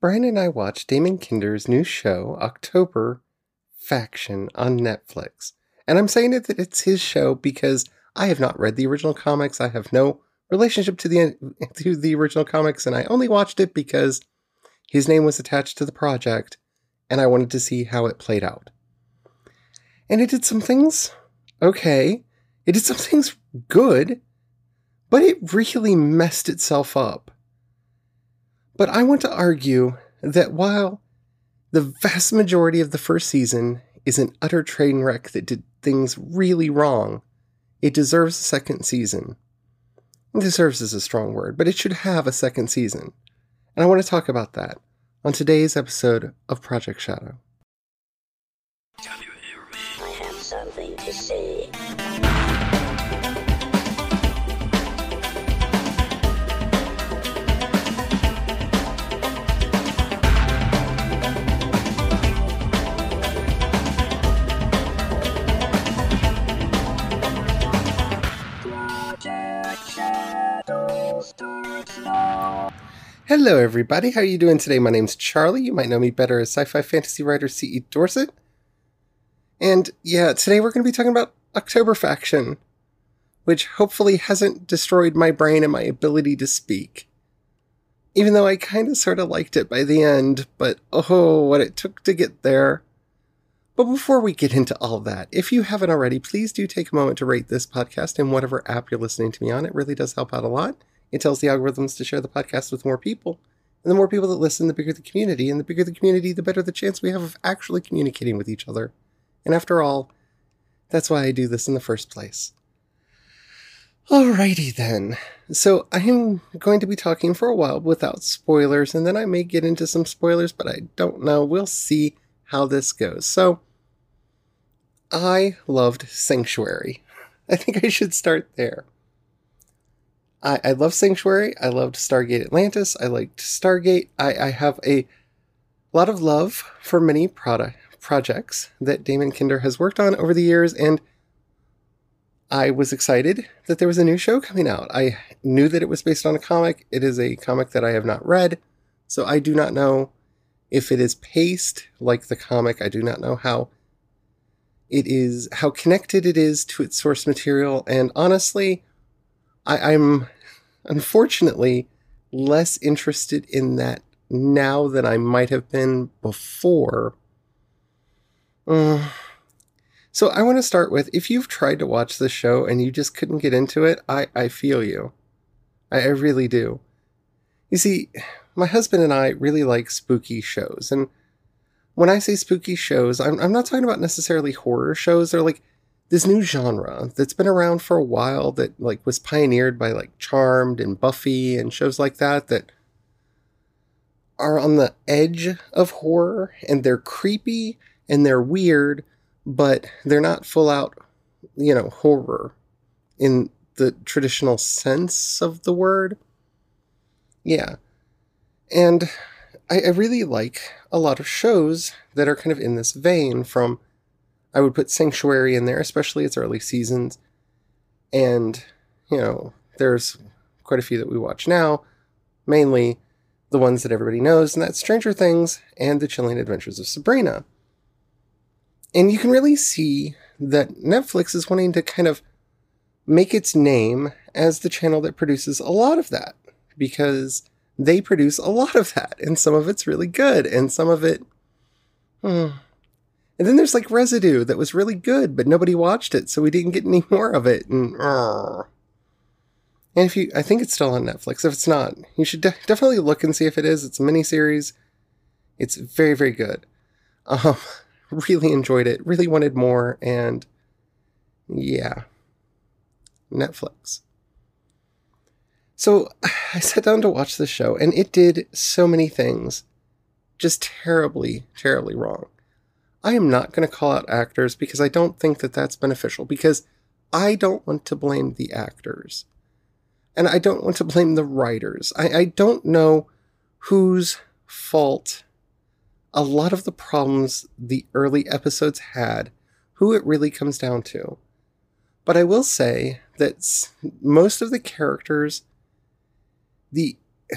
Brian and I watched Damian Kindler's new show, October Faction, on Netflix. And I'm saying that it's his show because I have not read the original comics. I have no relationship to the to the original comics, and I only watched it because his name was attached to the project, and I wanted to see how it played out. And it did some things okay. It did some things good, but it really messed itself up. But I want to argue that while the vast majority of the first season is an utter train wreck that did things really wrong, it deserves a second season. Deserves is a strong word, but it should have a second season. And I want to talk about that on today's episode of Project Shadow. Hello, everybody. How are you doing today? My name's Charlie. You might know me better as sci-fi fantasy writer C.E. Dorsett. And yeah, today we're going to be talking about October Faction, which hopefully hasn't destroyed my brain and my ability to speak. Even though I kind of sort of liked it by the end, but oh, what it took to get there. But before we get into all that, if you haven't already, please do take a moment to rate this podcast in whatever app you're listening to me on. It really does help out a lot. It tells the algorithms to share the podcast with more people. And the more people that listen, the bigger the community. And the bigger the community, the better the chance we have of actually communicating with each other. And after all, that's why I do this in the first place. Alrighty then. So I am going to be talking for a while without spoilers, and then I may get into some spoilers, but I don't know. We'll see how this goes. So I loved Sanctuary. I think I should start there. I, I love Sanctuary. I loved Stargate Atlantis. I liked Stargate. I, I have a lot of love for many product projects that Damian Kindler has worked on over the years, and I was excited that there was a new show coming out. I knew that it was based on a comic. It is a comic that I have not read, so I do not know if it is paced like the comic. I do not know how it is, how connected it is to its source material, and honestly, I, I'm unfortunately less interested in that now than I might have been before. Uh, so I want to start with if you've tried to watch this show and you just couldn't get into it, I, I feel you. I, I really do. You see, my husband and I really like spooky shows. And when I say spooky shows, I'm, I'm not talking about necessarily horror shows. They're like this new genre that's been around for a while that like was pioneered by like Charmed and Buffy and shows like that that are on the edge of horror and they're creepy and they're weird, but they're not full out, you know, horror in the traditional sense of the word. Yeah. And I, I really like a lot of shows that are kind of in this vein from I would put Sanctuary in there, especially its early seasons. And, you know, there's quite a few that we watch now, mainly the ones that everybody knows, and that's Stranger Things and The Chilling Adventures of Sabrina. And you can really see that Netflix is wanting to kind of make its name as the channel that produces a lot of that because they produce a lot of that, and some of it's really good, and some of it. Hmm. And then there's like Residue that was really good, but nobody watched it, so we didn't get any more of it. And, and if you, I think it's still on Netflix. If it's not, you should de- definitely look and see if it is. It's a miniseries. It's very, very good. Um, really enjoyed it. Really wanted more, and yeah, Netflix. So I sat down to watch the show, and it did so many things just terribly, terribly wrong. I am not going to call out actors because I don't think that that's beneficial because I don't want to blame the actors. And I don't want to blame the writers. I, I don't know whose fault a lot of the problems the early episodes had, who it really comes down to. But I will say that most of the characters, the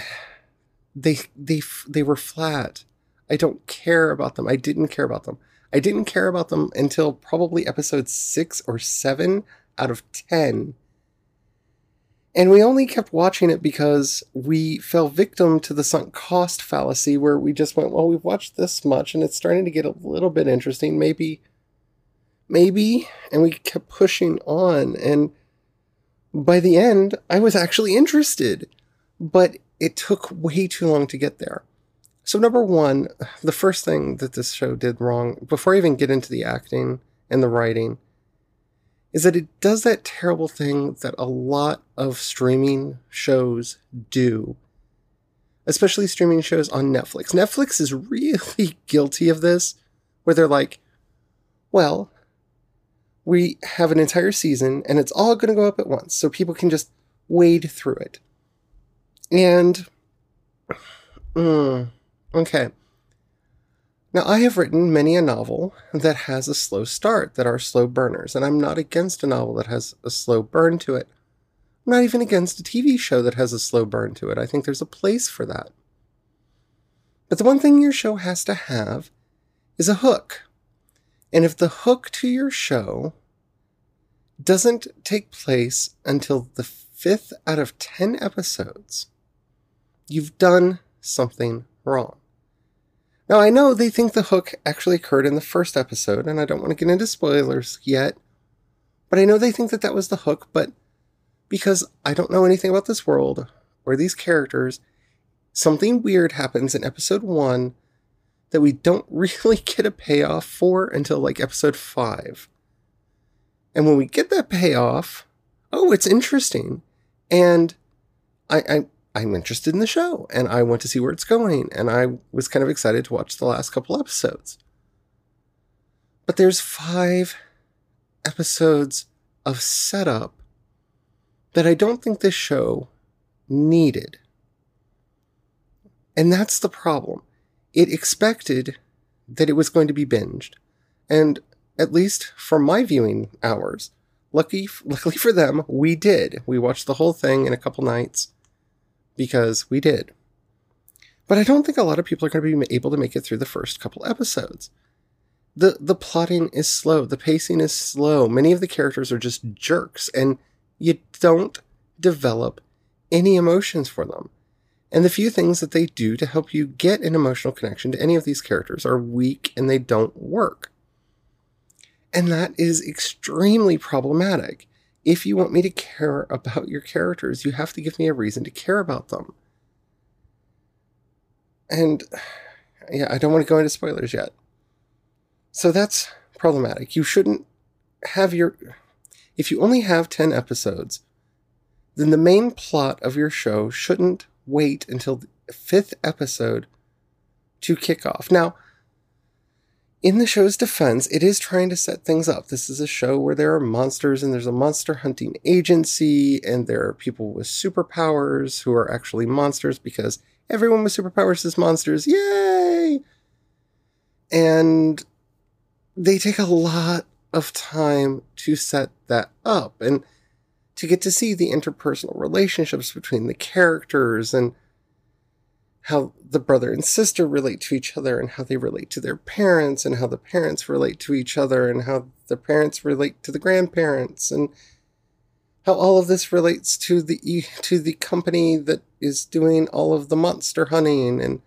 they they they were flat. I don't care about them. I didn't care about them. I didn't care about them until probably episode 6 or 7 out of 10. And we only kept watching it because we fell victim to the sunk cost fallacy where we just went, well, we've watched this much and it's starting to get a little bit interesting. Maybe, maybe. And we kept pushing on. And by the end, I was actually interested, but it took way too long to get there. So, number one, the first thing that this show did wrong, before I even get into the acting and the writing, is that it does that terrible thing that a lot of streaming shows do, especially streaming shows on Netflix. Netflix is really guilty of this, where they're like, well, we have an entire season and it's all going to go up at once, so people can just wade through it. And, mm, okay. Now, I have written many a novel that has a slow start, that are slow burners, and I'm not against a novel that has a slow burn to it. I'm not even against a TV show that has a slow burn to it. I think there's a place for that. But the one thing your show has to have is a hook. And if the hook to your show doesn't take place until the fifth out of 10 episodes, you've done something wrong. Now, I know they think the hook actually occurred in the first episode, and I don't want to get into spoilers yet, but I know they think that that was the hook, but because I don't know anything about this world or these characters, something weird happens in episode one that we don't really get a payoff for until like episode five. And when we get that payoff, oh, it's interesting. And I, I I'm interested in the show and I want to see where it's going. And I was kind of excited to watch the last couple episodes. But there's five episodes of setup that I don't think this show needed. And that's the problem. It expected that it was going to be binged. And at least for my viewing hours, lucky, luckily for them, we did. We watched the whole thing in a couple nights because we did. But I don't think a lot of people are going to be able to make it through the first couple episodes. The the plotting is slow, the pacing is slow. Many of the characters are just jerks and you don't develop any emotions for them. And the few things that they do to help you get an emotional connection to any of these characters are weak and they don't work. And that is extremely problematic if you want me to care about your characters, you have to give me a reason to care about them. And yeah, I don't want to go into spoilers yet. So that's problematic. You shouldn't have your. If you only have 10 episodes, then the main plot of your show shouldn't wait until the fifth episode to kick off. Now, in the show's defense, it is trying to set things up. This is a show where there are monsters and there's a monster hunting agency and there are people with superpowers who are actually monsters because everyone with superpowers is monsters. Yay! And they take a lot of time to set that up and to get to see the interpersonal relationships between the characters and how the brother and sister relate to each other and how they relate to their parents and how the parents relate to each other and how the parents relate to the grandparents and how all of this relates to the to the company that is doing all of the monster hunting and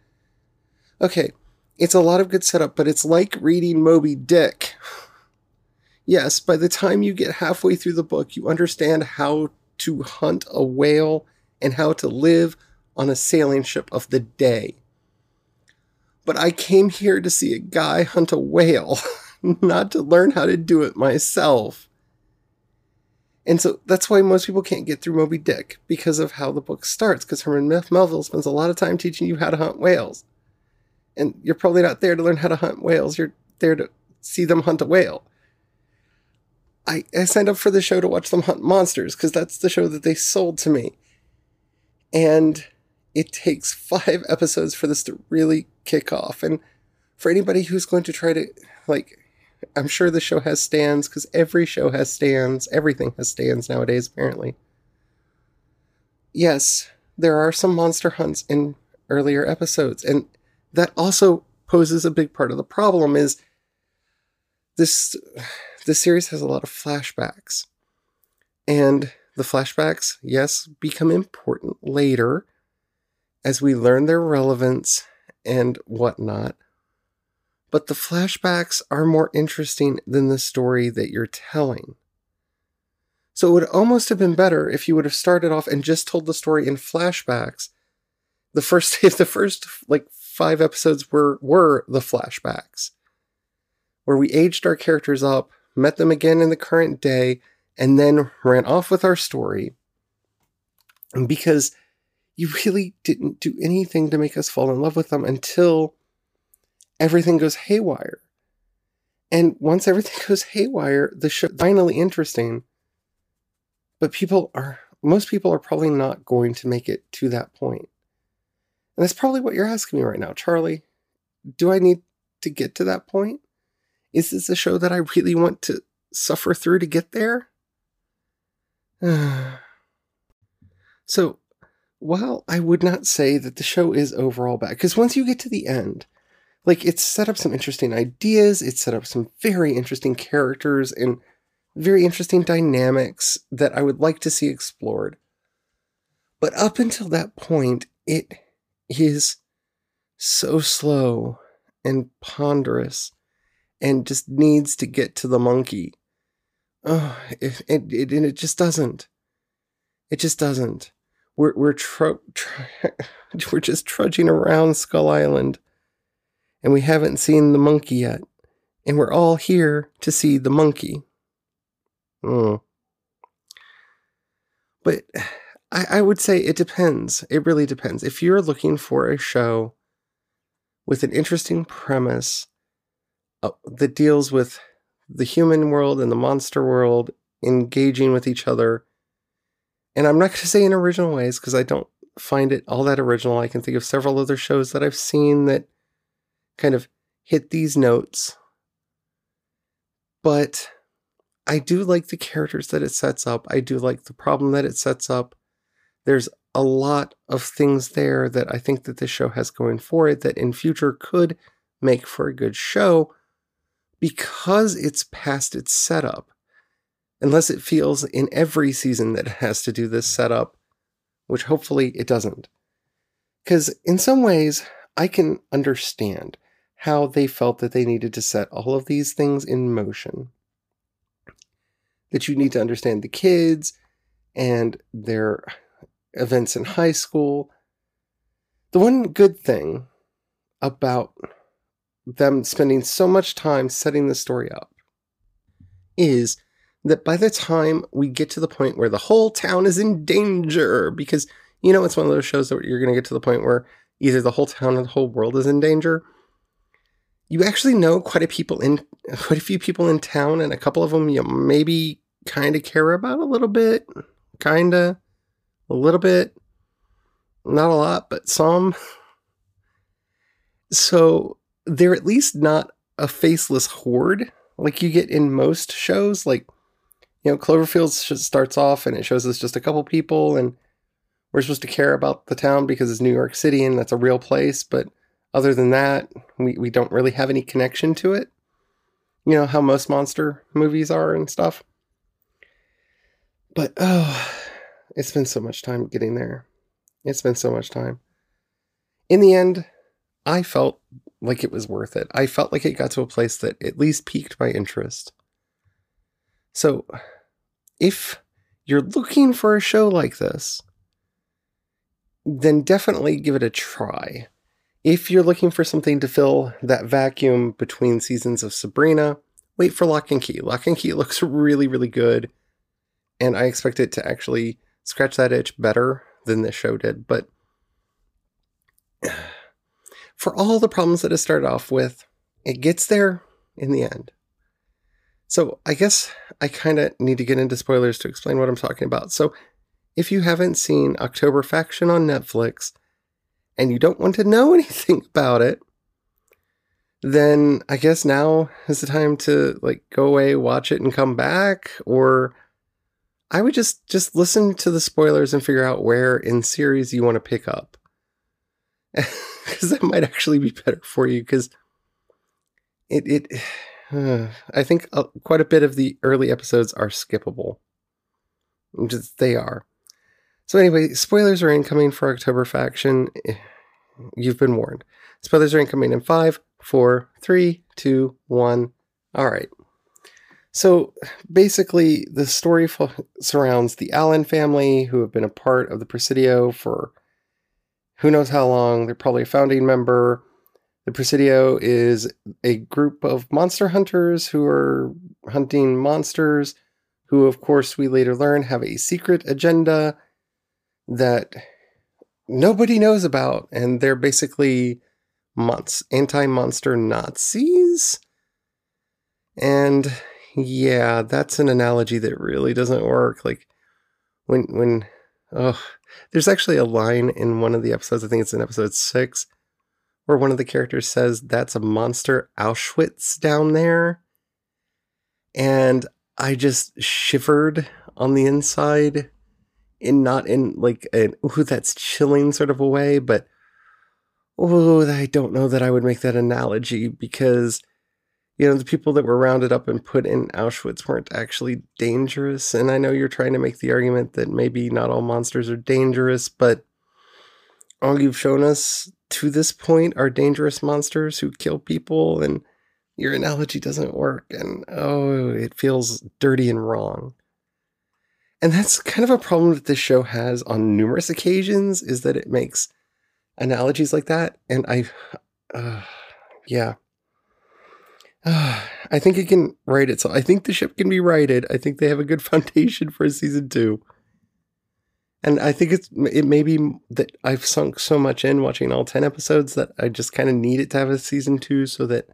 okay it's a lot of good setup but it's like reading moby dick. Yes by the time you get halfway through the book you understand how to hunt a whale and how to live on a sailing ship of the day. But I came here to see a guy hunt a whale, not to learn how to do it myself. And so that's why most people can't get through Moby Dick because of how the book starts. Because Herman Melville spends a lot of time teaching you how to hunt whales. And you're probably not there to learn how to hunt whales, you're there to see them hunt a whale. I, I signed up for the show to watch them hunt monsters because that's the show that they sold to me. And it takes five episodes for this to really kick off. And for anybody who's going to try to, like, I'm sure the show has stands because every show has stands. Everything has stands nowadays, apparently. Yes, there are some monster hunts in earlier episodes. And that also poses a big part of the problem is this this series has a lot of flashbacks. And the flashbacks, yes, become important later as we learn their relevance and whatnot. But the flashbacks are more interesting than the story that you're telling. So it would almost have been better if you would have started off and just told the story in flashbacks. The first if the first like 5 episodes were were the flashbacks where we aged our characters up, met them again in the current day, and then ran off with our story. Because you really didn't do anything to make us fall in love with them until everything goes haywire. And once everything goes haywire, the show finally interesting but people are, most people are probably not going to make it to that point. And that's probably what you're asking me right now, Charlie. Do I need to get to that point? Is this a show that I really want to suffer through to get there? so, while I would not say that the show is overall bad, because once you get to the end, like it's set up some interesting ideas, it's set up some very interesting characters and very interesting dynamics that I would like to see explored. But up until that point, it is so slow and ponderous and just needs to get to the monkey. Oh, it, it, it, and it just doesn't. It just doesn't. We're, we're, tr- tr- we're just trudging around Skull Island and we haven't seen the monkey yet. And we're all here to see the monkey. Mm. But I, I would say it depends. It really depends. If you're looking for a show with an interesting premise uh, that deals with the human world and the monster world engaging with each other, and I'm not going to say in original ways because I don't find it all that original. I can think of several other shows that I've seen that kind of hit these notes. But I do like the characters that it sets up. I do like the problem that it sets up. There's a lot of things there that I think that this show has going for it that in future could make for a good show because it's past its setup. Unless it feels in every season that it has to do this setup, which hopefully it doesn't. Because in some ways, I can understand how they felt that they needed to set all of these things in motion that you need to understand the kids and their events in high school. The one good thing about them spending so much time setting the story up is that by the time we get to the point where the whole town is in danger, because you know it's one of those shows that you're going to get to the point where either the whole town or the whole world is in danger. You actually know quite a people in quite a few people in town, and a couple of them you maybe kind of care about a little bit, kind of a little bit, not a lot, but some. So they're at least not a faceless horde like you get in most shows. Like, you know, Cloverfield starts off and it shows us just a couple people, and we're supposed to care about the town because it's New York City and that's a real place. But other than that, we, we don't really have any connection to it. You know how most monster movies are and stuff. But oh, it's been so much time getting there. It's been so much time. In the end, I felt like it was worth it. I felt like it got to a place that at least piqued my interest. So, if you're looking for a show like this, then definitely give it a try. If you're looking for something to fill that vacuum between seasons of Sabrina, wait for Locke and Key. Locke and Key looks really, really good and I expect it to actually scratch that itch better than this show did. But for all the problems that it started off with, it gets there in the end. So I guess I kind of need to get into spoilers to explain what I'm talking about. So if you haven't seen October Faction on Netflix and you don't want to know anything about it, then I guess now is the time to like go away, watch it and come back or I would just just listen to the spoilers and figure out where in series you want to pick up. because that might actually be better for you because it it I think uh, quite a bit of the early episodes are skippable. Just they are. So anyway, spoilers are incoming for October Faction. You've been warned. Spoilers are incoming in five, four, three, two, one. All right. So basically, the story surrounds the Allen family, who have been a part of the Presidio for who knows how long. They're probably a founding member. The Presidio is a group of monster hunters who are hunting monsters, who, of course, we later learn have a secret agenda that nobody knows about. And they're basically months, anti monster Nazis. And yeah, that's an analogy that really doesn't work. Like when when oh, there's actually a line in one of the episodes. I think it's in episode six, where one of the characters says, "That's a monster Auschwitz down there," and I just shivered on the inside, in not in like an ooh that's chilling sort of a way, but oh I don't know that I would make that analogy because you know, the people that were rounded up and put in Auschwitz weren't actually dangerous. And I know you're trying to make the argument that maybe not all monsters are dangerous, but all you've shown us to this point are dangerous monsters who kill people, and your analogy doesn't work. And oh, it feels dirty and wrong. And that's kind of a problem that this show has on numerous occasions is that it makes analogies like that. And I, uh, yeah I think it can right itself. I think the ship can be righted. I think they have a good foundation for season two. And I think it's it may be that I've sunk so much in watching all ten episodes that I just kind of need it to have a season two so that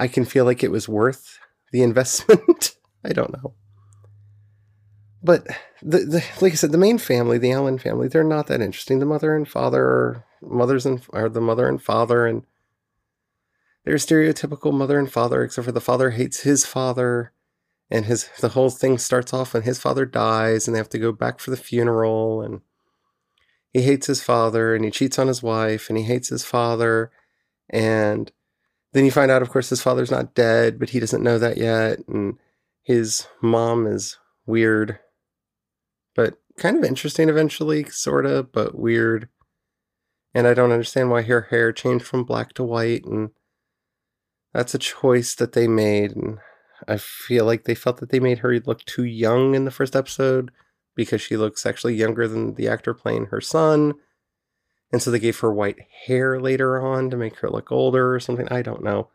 I can feel like it was worth the investment. I don't know. But the, the like I said, the main family, the Allen family, they're not that interesting. The mother and father, mothers and are the mother and father, and they're stereotypical mother and father, except for the father hates his father, and his the whole thing starts off when his father dies, and they have to go back for the funeral, and he hates his father, and he cheats on his wife, and he hates his father, and then you find out, of course, his father's not dead, but he doesn't know that yet, and his mom is weird, but kind of interesting eventually, sort of, but weird. And I don't understand why her hair changed from black to white, and that's a choice that they made. And I feel like they felt that they made her look too young in the first episode because she looks actually younger than the actor playing her son. And so they gave her white hair later on to make her look older or something. I don't know.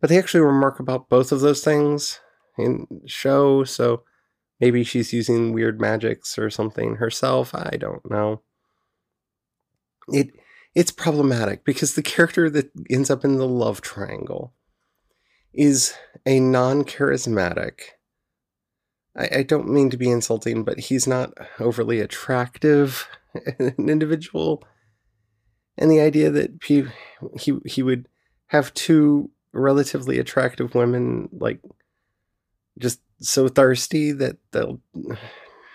But they actually remark about both of those things in show, so maybe she's using weird magics or something herself. I don't know. It it's problematic because the character that ends up in the love triangle is a non charismatic. I, I, don't mean to be insulting, but he's not overly attractive an individual. And the idea that he, he he would have two relatively attractive women like just so thirsty that they'll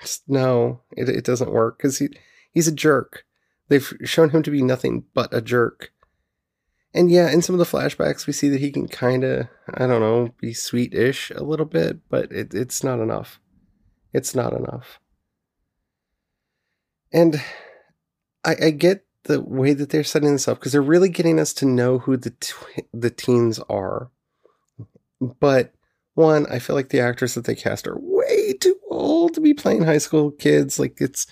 just no, it, it doesn't work because he he's a jerk. They've shown him to be nothing but a jerk. And yeah, in some of the flashbacks, we see that he can kind of, I don't know, be sweet ish a little bit, but it, it's not enough. It's not enough. And I, I get the way that they're setting this up because they're really getting us to know who the tw- the teens are. But one, I feel like the actors that they cast are way too old to be playing high school kids. Like it's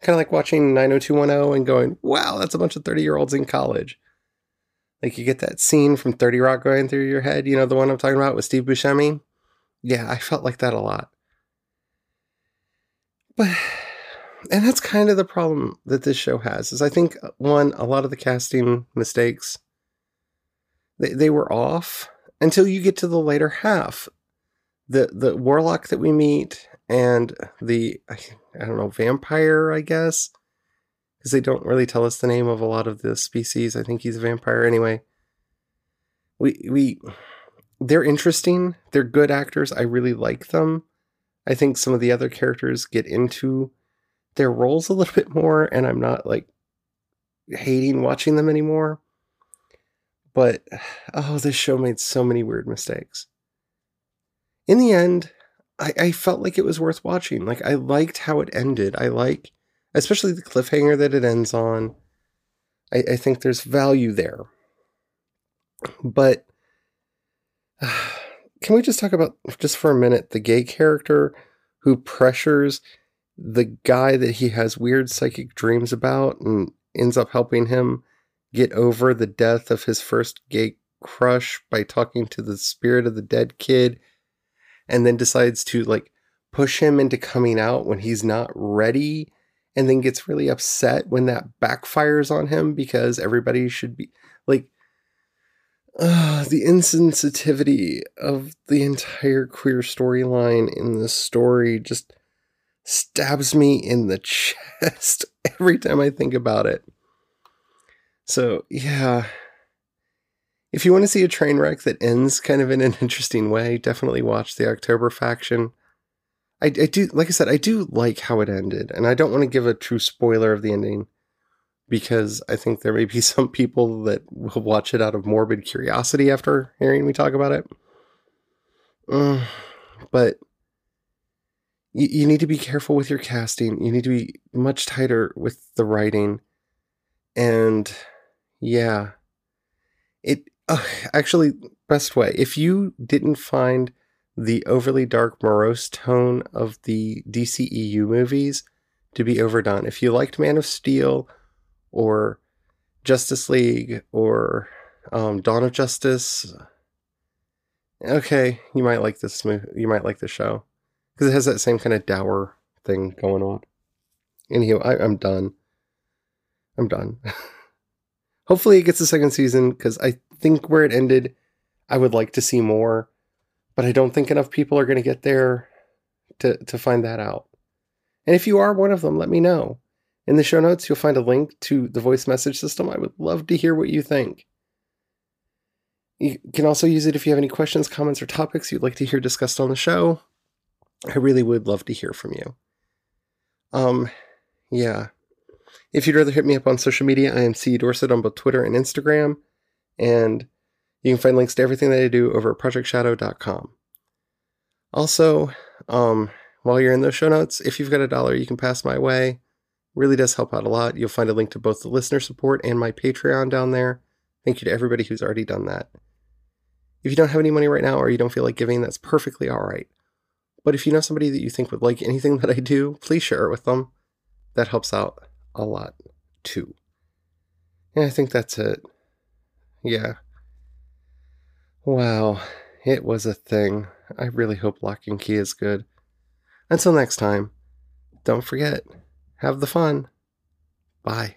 kind of like watching 90210 and going, wow, that's a bunch of 30 year olds in college. Like you get that scene from 30 Rock going through your head, you know, the one I'm talking about with Steve Buscemi. Yeah, I felt like that a lot. But, and that's kind of the problem that this show has is I think, uh, one, a lot of the casting mistakes, they, they were off until you get to the later half. The, the warlock that we meet and the I, I don't know vampire, I guess, because they don't really tell us the name of a lot of the species. I think he's a vampire anyway. We we they're interesting. They're good actors. I really like them. I think some of the other characters get into their roles a little bit more, and I'm not like hating watching them anymore. But oh, this show made so many weird mistakes. In the end, I, I felt like it was worth watching. Like I liked how it ended. I like especially the cliffhanger that it ends on. I, I think there's value there. But uh, can we just talk about just for a minute the gay character who pressures the guy that he has weird psychic dreams about and ends up helping him get over the death of his first gay crush by talking to the spirit of the dead kid and then decides to like push him into coming out when he's not ready and then gets really upset when that backfires on him because everybody should be like uh, the insensitivity of the entire queer storyline in this story just stabs me in the chest every time I think about it. So, yeah. If you want to see a train wreck that ends kind of in an interesting way, definitely watch the October faction. I, I do, like I said, I do like how it ended, and I don't want to give a true spoiler of the ending because I think there may be some people that will watch it out of morbid curiosity after hearing me talk about it. Mm, but you, you need to be careful with your casting. You need to be much tighter with the writing. And yeah, it uh, actually, best way, if you didn't find the overly dark, morose tone of the DCEU movies to be overdone, if you liked Man of Steel, or Justice League or um, Dawn of Justice. Okay, you might like this movie. You might like the show because it has that same kind of dour thing going on. Anyhow, I, I'm done. I'm done. Hopefully, it gets a second season because I think where it ended, I would like to see more, but I don't think enough people are going to get there to to find that out. And if you are one of them, let me know. In the show notes, you'll find a link to the voice message system. I would love to hear what you think. You can also use it if you have any questions, comments, or topics you'd like to hear discussed on the show. I really would love to hear from you. Um, yeah. If you'd rather hit me up on social media, I am C Dorsett on both Twitter and Instagram. And you can find links to everything that I do over at projectshadow.com. Also, um, while you're in those show notes, if you've got a dollar you can pass my way, Really does help out a lot. You'll find a link to both the listener support and my Patreon down there. Thank you to everybody who's already done that. If you don't have any money right now or you don't feel like giving, that's perfectly all right. But if you know somebody that you think would like anything that I do, please share it with them. That helps out a lot too. And I think that's it. Yeah. Wow, it was a thing. I really hope Locke and Key is good. Until next time, don't forget have the fun. Bye.